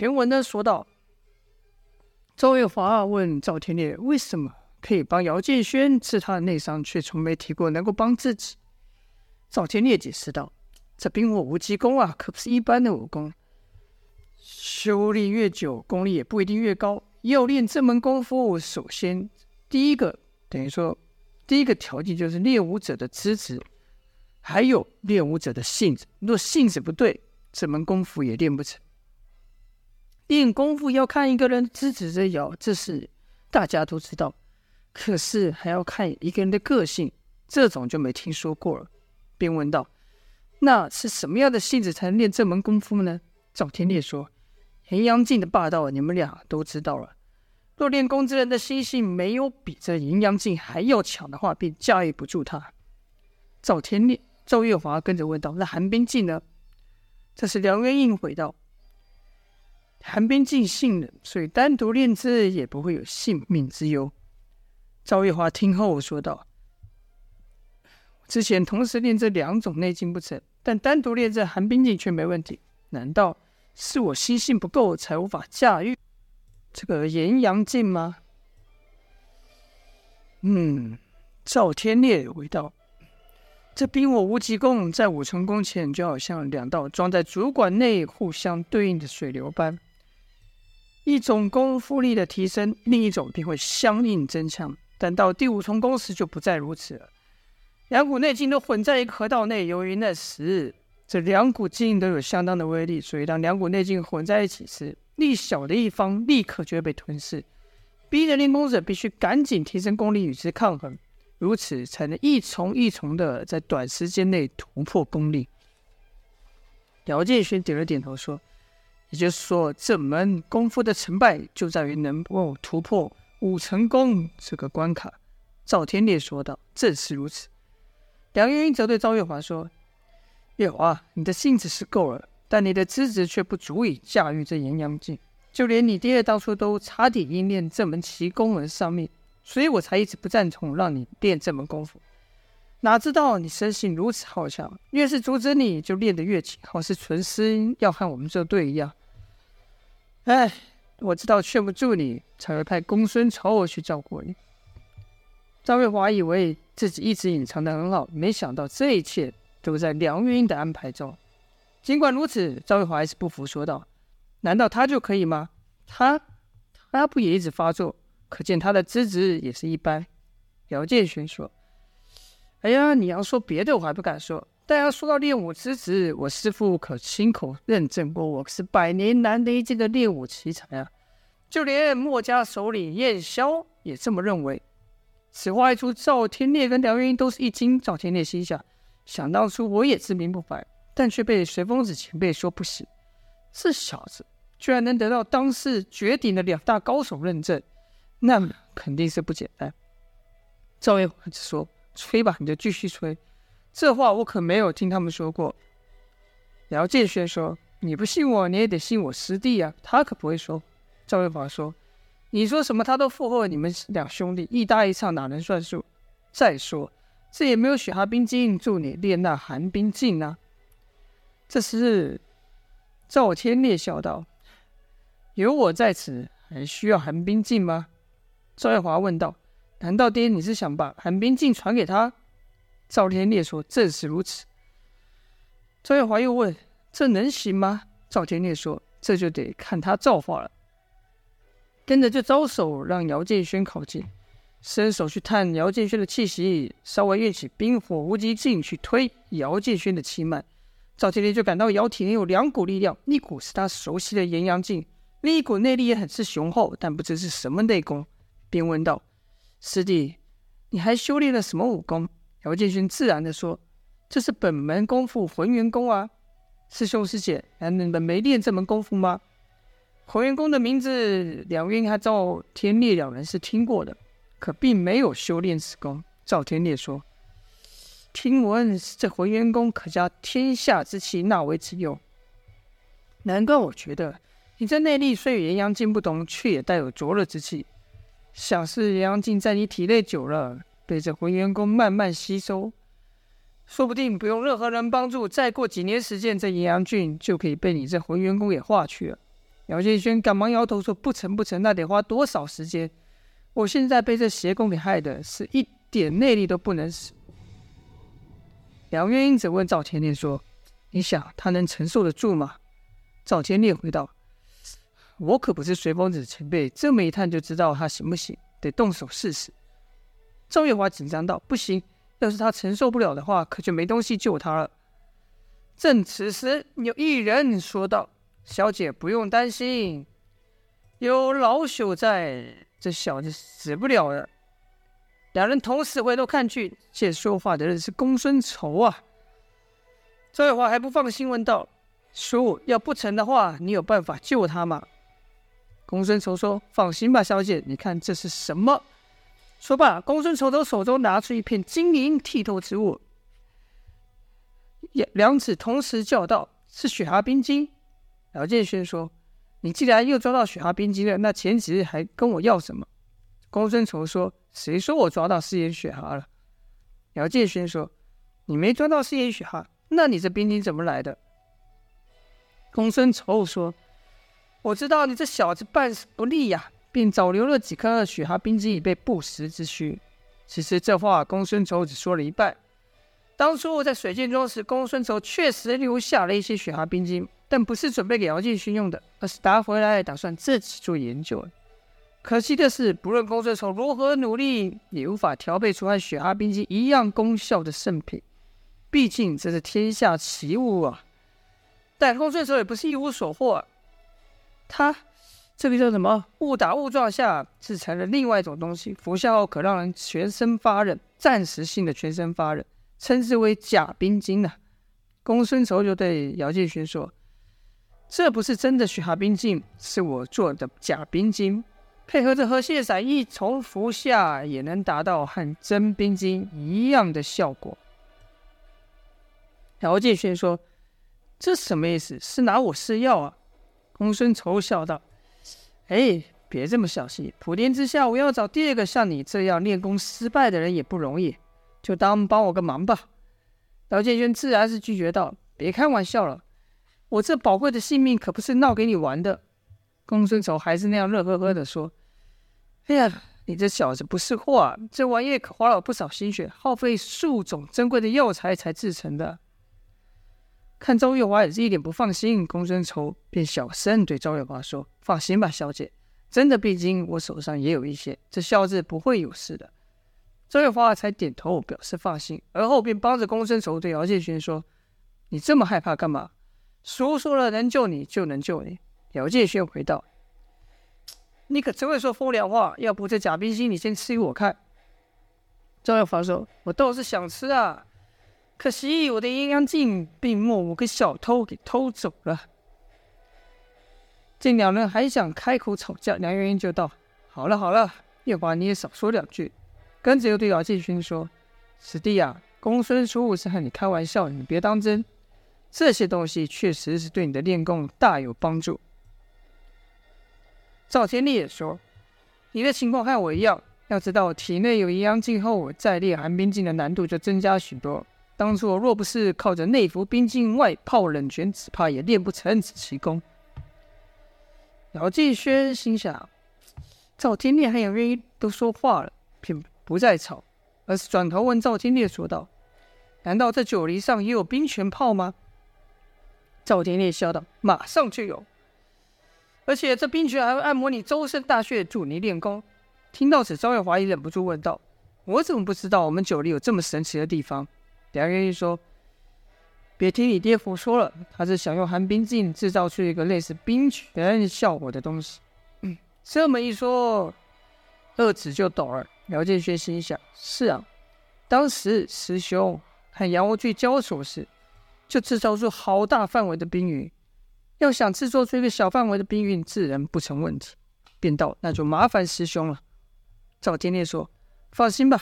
前文呢说到，赵月华问赵天烈为什么可以帮姚建轩治他的内伤，却从没提过能够帮自己。赵天烈解释道：“这冰火无极功啊，可不是一般的武功。修炼越久，功力也不一定越高。要练这门功夫，首先第一个等于说，第一个条件就是练武者的资质，还有练武者的性子。若性子不对，这门功夫也练不成。练功夫要看一个人资质之遥，这是大家都知道。可是还要看一个人的个性，这种就没听说过了。便问道：“那是什么样的性子才能练这门功夫呢？”赵天烈说：“严阳镜的霸道，你们俩都知道了。若练功之人的心性没有比这阴阳镜还要强的话，便驾驭不住他。”赵天烈、赵月华跟着问道：“那寒冰镜呢？”这时梁元英回道：“寒冰静性冷，所以单独练之也不会有性命之忧。”赵月华听后说道：“之前同时练这两种内镜不成，但单独练这寒冰镜却没问题。难道是我心性不够，才无法驾驭这个炎阳镜吗？”嗯，赵天烈回道。这冰火无极功在五成功前，就好像两道装在主管内互相对应的水流般，一种功夫力的提升，另一种便会相应增强。但到第五重功时就不再如此了，两股内劲都混在一个河道内。由于那时这两股劲都有相当的威力，所以当两股内劲混在一起时，力小的一方立刻就会被吞噬，逼着练功者必须赶紧提升功力与之抗衡。如此才能一重一重的在短时间内突破功力。姚建勋点了点头说：“也就是说，这门功夫的成败就在于能否突破五成功这个关卡。”赵天烈说道：“正是如此。”梁云云则对赵月华说：“月华，你的性子是够了，但你的资质却不足以驾驭这炎阳靖。就连你爹当初都差点因练这门奇功而丧命。”所以我才一直不赞同让你练这门功夫，哪知道你生性如此好强，越是阻止你就练得越紧，好似存心要和我们作对一样。哎，我知道劝不住你，才会派公孙丑去照顾你。赵瑞华以为自己一直隐藏得很好，没想到这一切都在梁云的安排中。尽管如此，赵月华还是不服，说道：“难道他就可以吗？他，他不也一直发作？”可见他的资质也是一般。姚建勋说：“哎呀，你要说别的我还不敢说，但要说到练武之子，我师父可亲口认证过，我是百年难得一见的练武奇才啊！就连墨家首领燕霄也这么认为。”此话一出，赵天烈跟梁云都是一惊。赵天烈心想：想当初我也自命不凡，但却被随风子前辈说不行。这小子居然能得到当世绝顶的两大高手认证。那肯定是不简单。赵月华说：“吹吧，你就继续吹。这话我可没有听他们说过。”姚建轩说：“你不信我，你也得信我师弟啊，他可不会说。”赵月华说：“你说什么，他都附和你们两兄弟，一搭一唱，哪能算数？再说，这也没有雪寒冰静助你练那寒冰镜啊。”这时，赵天烈笑道：“有我在此，还需要寒冰镜吗？”赵月华问道：“难道爹你是想把寒冰镜传给他？”赵天烈说：“正是如此。”赵月华又问：“这能行吗？”赵天烈说：“这就得看他造化了。”跟着就招手让姚建轩靠近，伸手去探姚建轩的气息，稍微运起冰火无极劲去推姚建轩的气脉。赵天烈就感到姚体内有两股力量，一股是他熟悉的炎阳劲，另一股内力也很是雄厚，但不知是什么内功。便问道：“师弟，你还修炼了什么武功？”姚建勋自然地说：“这是本门功夫浑元功啊。”师兄师姐，难道你们没练这门功夫吗？浑元功的名字，梁云和赵天烈两人是听过的，可并没有修炼此功。赵天烈说：“听闻这浑元功可将天下之气纳为己用，难怪我觉得你这内力虽与严阳镜不同，却也带有灼热之气。”想是严阳镜在你体内久了，被这浑元功慢慢吸收，说不定不用任何人帮助，再过几年时间，这阴阳郡就可以被你这浑元功给化去了。姚建轩赶忙摇头说：“不成，不成，那得花多少时间？我现在被这邪功给害的，是一点内力都不能使。”梁元英则问赵天烈说：“你想他能承受得住吗？”赵天烈回道：“我可不是随风子前辈，这么一探就知道他行不行，得动手试试。”赵月华紧张道：“不行，要是他承受不了的话，可就没东西救他了。”正此时，有一人说道。小姐不用担心，有老朽在，这小子死不了的。两人同时回头看去，见说话的人是公孙仇啊。赵月华还不放心，问道：“叔，要不成的话，你有办法救他吗？”公孙仇说：“放心吧，小姐，你看这是什么？”说罢，公孙仇从手中拿出一片晶莹剔透之物，两指同时叫道：“是雪蛤冰晶。”姚建轩说：“你既然又抓到雪蛤冰晶了，那前几日还跟我要什么？”公孙仇说：“谁说我抓到四眼雪蛤了？”姚建轩说：“你没抓到四眼雪蛤，那你这冰晶怎么来的？”公孙仇说：“我知道你这小子办事不力呀，便早留了几颗雪蛤冰晶以备不时之需。”其实这话公孙仇只说了一半。当初在水剑庄时，公孙仇确实留下了一些雪蛤冰晶。但不是准备给姚建勋用的，而是拿回来打算自己做研究。可惜的是，不论公孙仇如何努力，也无法调配出和雪蛤冰晶一样功效的圣品。毕竟这是天下奇物啊！但公孙仇也不是一无所获，他这个叫什么？误打误撞下制成了另外一种东西，服下后可让人全身发冷，暂时性的全身发冷，称之为假冰晶呢、啊。公孙仇就对姚建勋说。这不是真的雪蛤冰晶，是我做的假冰晶，配合着河蟹散一同服下，也能达到和真冰晶一样的效果。姚建轩说：“这什么意思？是拿我试药啊？”公孙仇笑道：“哎，别这么小气，普天之下，我要找第二个像你这样练功失败的人也不容易，就当帮我个忙吧。”姚建轩自然是拒绝道：“别开玩笑了。”我这宝贵的性命可不是闹给你玩的。公孙仇还是那样乐呵呵地说：“哎呀，你这小子不识货啊！这玩意可花了我不少心血，耗费数种珍贵的药材才制成的。”看赵月华也是一脸不放心，公孙仇便小声对赵月华说：“放心吧，小姐，真的冰晶我手上也有一些，这小子不会有事的。”赵月华才点头表示放心，而后便帮着公孙仇对姚建勋说：“你这么害怕干嘛？”叔说了，能救你就能救你。姚建勋回道：“你可真会说风凉话，要不这假冰心你先吃给我看。”赵月华说：“我倒是想吃啊，可惜我的阴阳镜被某个小偷给偷走了。”见两人还想开口吵架，梁元英就道：“好了好了，月华你也少说两句。”跟着又对姚建勋说：“师弟啊，公孙叔是和你开玩笑，你别当真。”这些东西确实是对你的练功大有帮助。赵天烈也说：“你的情况和我一样，要知道体内有阴阳镜后，再练寒冰镜的难度就增加许多。当初若不是靠着内服冰晶，外泡冷泉，只怕也练不成此奇功。”姚继轩心想：赵天烈和杨元一都说话了，便不再吵，而是转头问赵天烈说道：“难道这九黎上也有冰泉泡吗？”赵天烈笑道：“马上就有，而且这冰泉还会按摩你周身大穴，助你练功。”听到此，赵月华也忍不住问道：“我怎么不知道我们九黎有这么神奇的地方？”梁元玉说：“别听你爹胡说了，他是想用寒冰镜制造出一个类似冰泉效果的东西。”嗯，这么一说，二子就懂了。苗建轩心想：“是啊，当时师兄和杨无惧交手时。”就制造出好大范围的冰云，要想制作出一个小范围的冰云，自然不成问题。便道：“那就麻烦师兄了。”赵天烈说：“放心吧，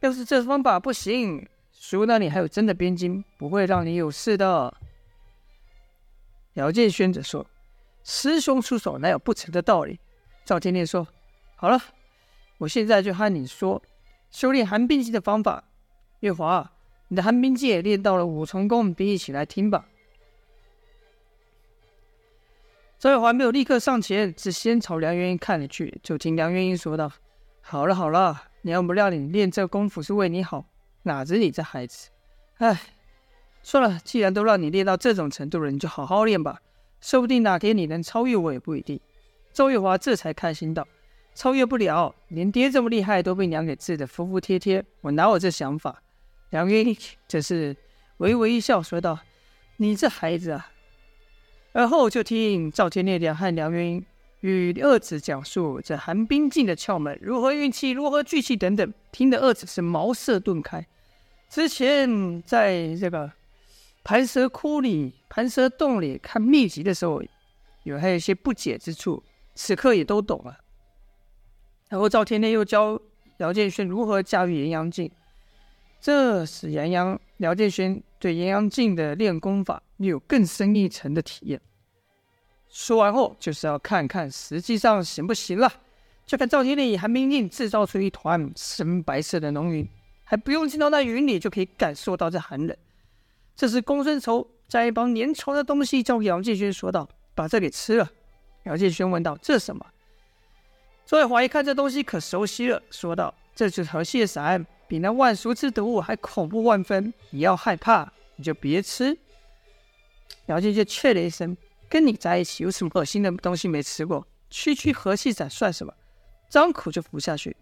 要是这方法不行，叔那里还有真的冰晶，不会让你有事的。”姚建轩则说：“师兄出手，哪有不成的道理？”赵天烈说：“好了，我现在就和你说修炼寒冰晶的方法。”月华。你的寒冰剑练到了五重功，便一起来听吧。赵月华没有立刻上前，只先朝梁元英看了去，就听梁元英说道：“好了好了，娘不料你练这功夫是为你好，哪知你这孩子，哎，算了，既然都让你练到这种程度了，你就好好练吧，说不定哪天你能超越我也不一定。”赵月华这才开心道：“超越不了，连爹这么厉害都被娘给治得服服帖帖，我哪有这想法？”梁元英则是微微一笑，说道：“你这孩子啊。”而后就听赵天烈两和梁元英与二子讲述这寒冰镜的窍门如何运气、如何聚气等等，听得二子是茅塞顿开。之前在这个盘蛇窟里、盘蛇洞里看秘籍的时候，有还有一些不解之处，此刻也都懂了。然后赵天烈又教姚建轩如何驾驭炎阳镜，这使炎阳姚建轩对炎阳镜的练功法又有更深一层的体验。说完后，就是要看看实际上行不行了。就看赵天烈以寒冰镜制造出一团深白色的浓云，还不用进到那云里，就可以感受到这寒冷。这时，公孙仇将一包粘稠的东西交给姚建轩，说道：“把这给吃了。”杨建轩问道：“这是什么？”周月华一看这东西可熟悉了，说道：“这就是河蟹散，比那万俗之毒物还恐怖万分。你要害怕，你就别吃。”杨建轩却了一声。跟你在一起有什么恶心的东西没吃过？区区河蟹散算什么？张口就服下去。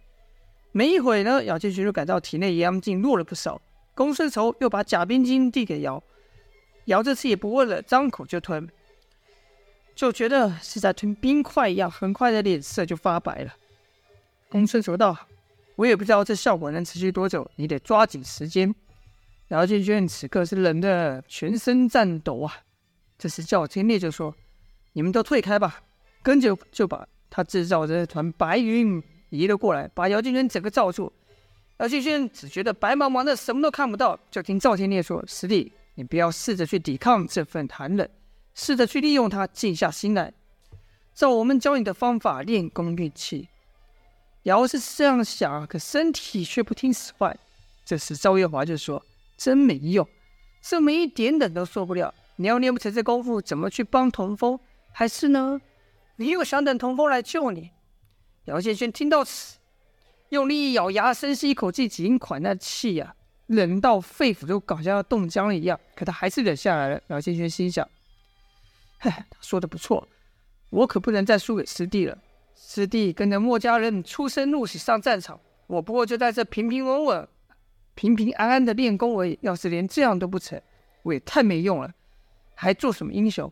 没一会呢，姚建勋就感到体内阳劲弱了不少。公孙仇又把假冰晶递给姚，姚这次也不问了，张口就吞，就觉得是在吞冰块一样，很快的脸色就发白了。公孙仇道：“我也不知道这效果能持续多久，你得抓紧时间。”姚建勋此刻是冷得全身颤抖啊。这时赵天烈就说：“你们都退开吧。”跟着就把他制造的这团白云移了过来，把姚建轩整个罩住。姚建轩只觉得白茫茫的，什么都看不到。就听赵天烈说：“师弟，你不要试着去抵抗这份寒冷，试着去利用它，静下心来，照我们教你的方法练功运气。”姚是这样想，可身体却不听使唤。这时赵月华就说：“真没用，这么一点点都受不了。”你要练不成这功夫，怎么去帮童风？还是呢？你又想等童风来救你？姚建轩听到此，用力一咬牙，深吸一口气，尽管那气呀、啊，冷到肺腑都搞像要冻僵了一样。可他还是忍下来了。姚建轩心想：“，他说的不错，我可不能再输给师弟了。师弟跟着墨家人出生入死上战场，我不过就在这平平稳稳、平平安安的练功而已。要是连这样都不成，我也太没用了。”还做什么英雄？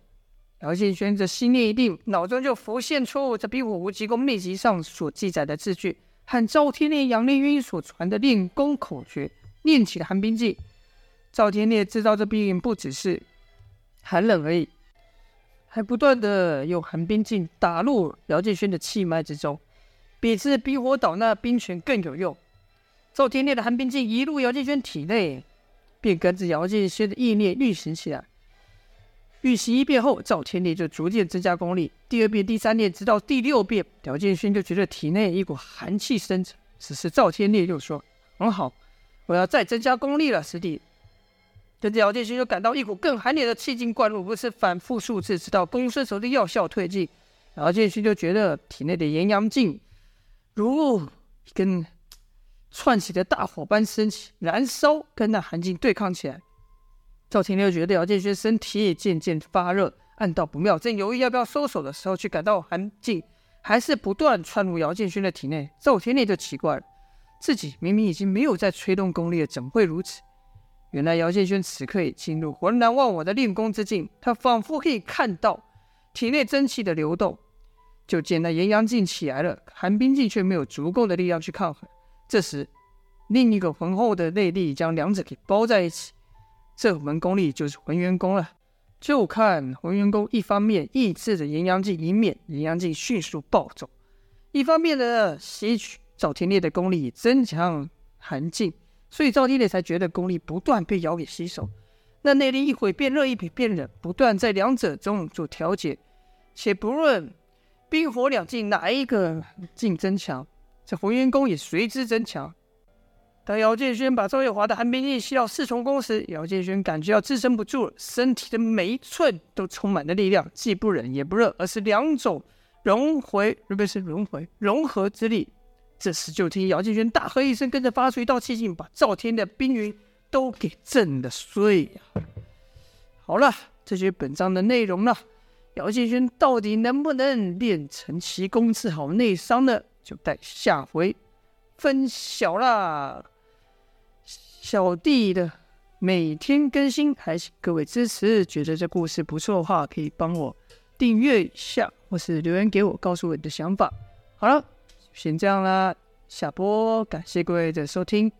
姚建轩这心念一定，脑中就浮现出这冰火无极功秘籍上所记载的字句，和赵天烈、杨丽云所传的练功口诀，念起了寒冰劲。赵天烈知道这冰不只是寒冷而已，还不断的用寒冰劲打入姚建轩的气脉之中，比之冰火岛那冰泉更有用。赵天烈的寒冰劲一入姚建轩体内，便跟着姚建轩的意念运行起来。运行一遍后，赵天烈就逐渐增加功力。第二遍、第三遍，直到第六遍，姚建勋就觉得体内一股寒气生成。此时赵天烈又说：“很好，我要再增加功力了，师弟。”跟着姚建勋就感到一股更寒冷的气劲灌入，不是反复数次，直到公孙仇的药效退尽，姚建勋就觉得体内的炎阳劲如一根窜起的大火般升起，燃烧，跟那寒劲对抗起来。赵天烈觉得姚建轩身体也渐渐发热，暗道不妙，正犹豫要不要收手的时候，却感到寒劲还是不断窜入姚建轩的体内。赵天烈就奇怪了，自己明明已经没有在催动功力了，怎么会如此？原来姚建轩此刻已进入浑然忘我的练功之境，他仿佛可以看到体内真气的流动。就见那炎阳劲起来了，寒冰劲却没有足够的力量去抗衡。这时，另一个浑厚的内力将两者给包在一起。这门功力就是浑元功了。就看浑元功一方面抑制着炎阳镜，一面炎阳镜迅速暴走；一方面的吸取赵天烈的功力，增强寒劲。所以赵天烈才觉得功力不断被姚给吸收。那内力一会变热，一会变冷，不断在两者中做调节。且不论冰火两境哪一个劲增强，这浑元功也随之增强。当姚建轩把赵月华的寒冰液吸到四重宫时，姚建轩感觉到自身不住了，身体的每一寸都充满了力量，既不冷也不热，而是两种融回，特别是融回融合之力。这时就听姚建轩大喝一声，跟着发出一道气劲，把赵天的冰云都给震得碎呀！好了，这就是本章的内容了。姚建轩到底能不能练成奇功治好内伤呢？就待下回分晓啦。小弟的每天更新，还请各位支持。觉得这故事不错的话，可以帮我订阅一下，或是留言给我，告诉我你的想法。好了，先这样啦，下播，感谢各位的收听。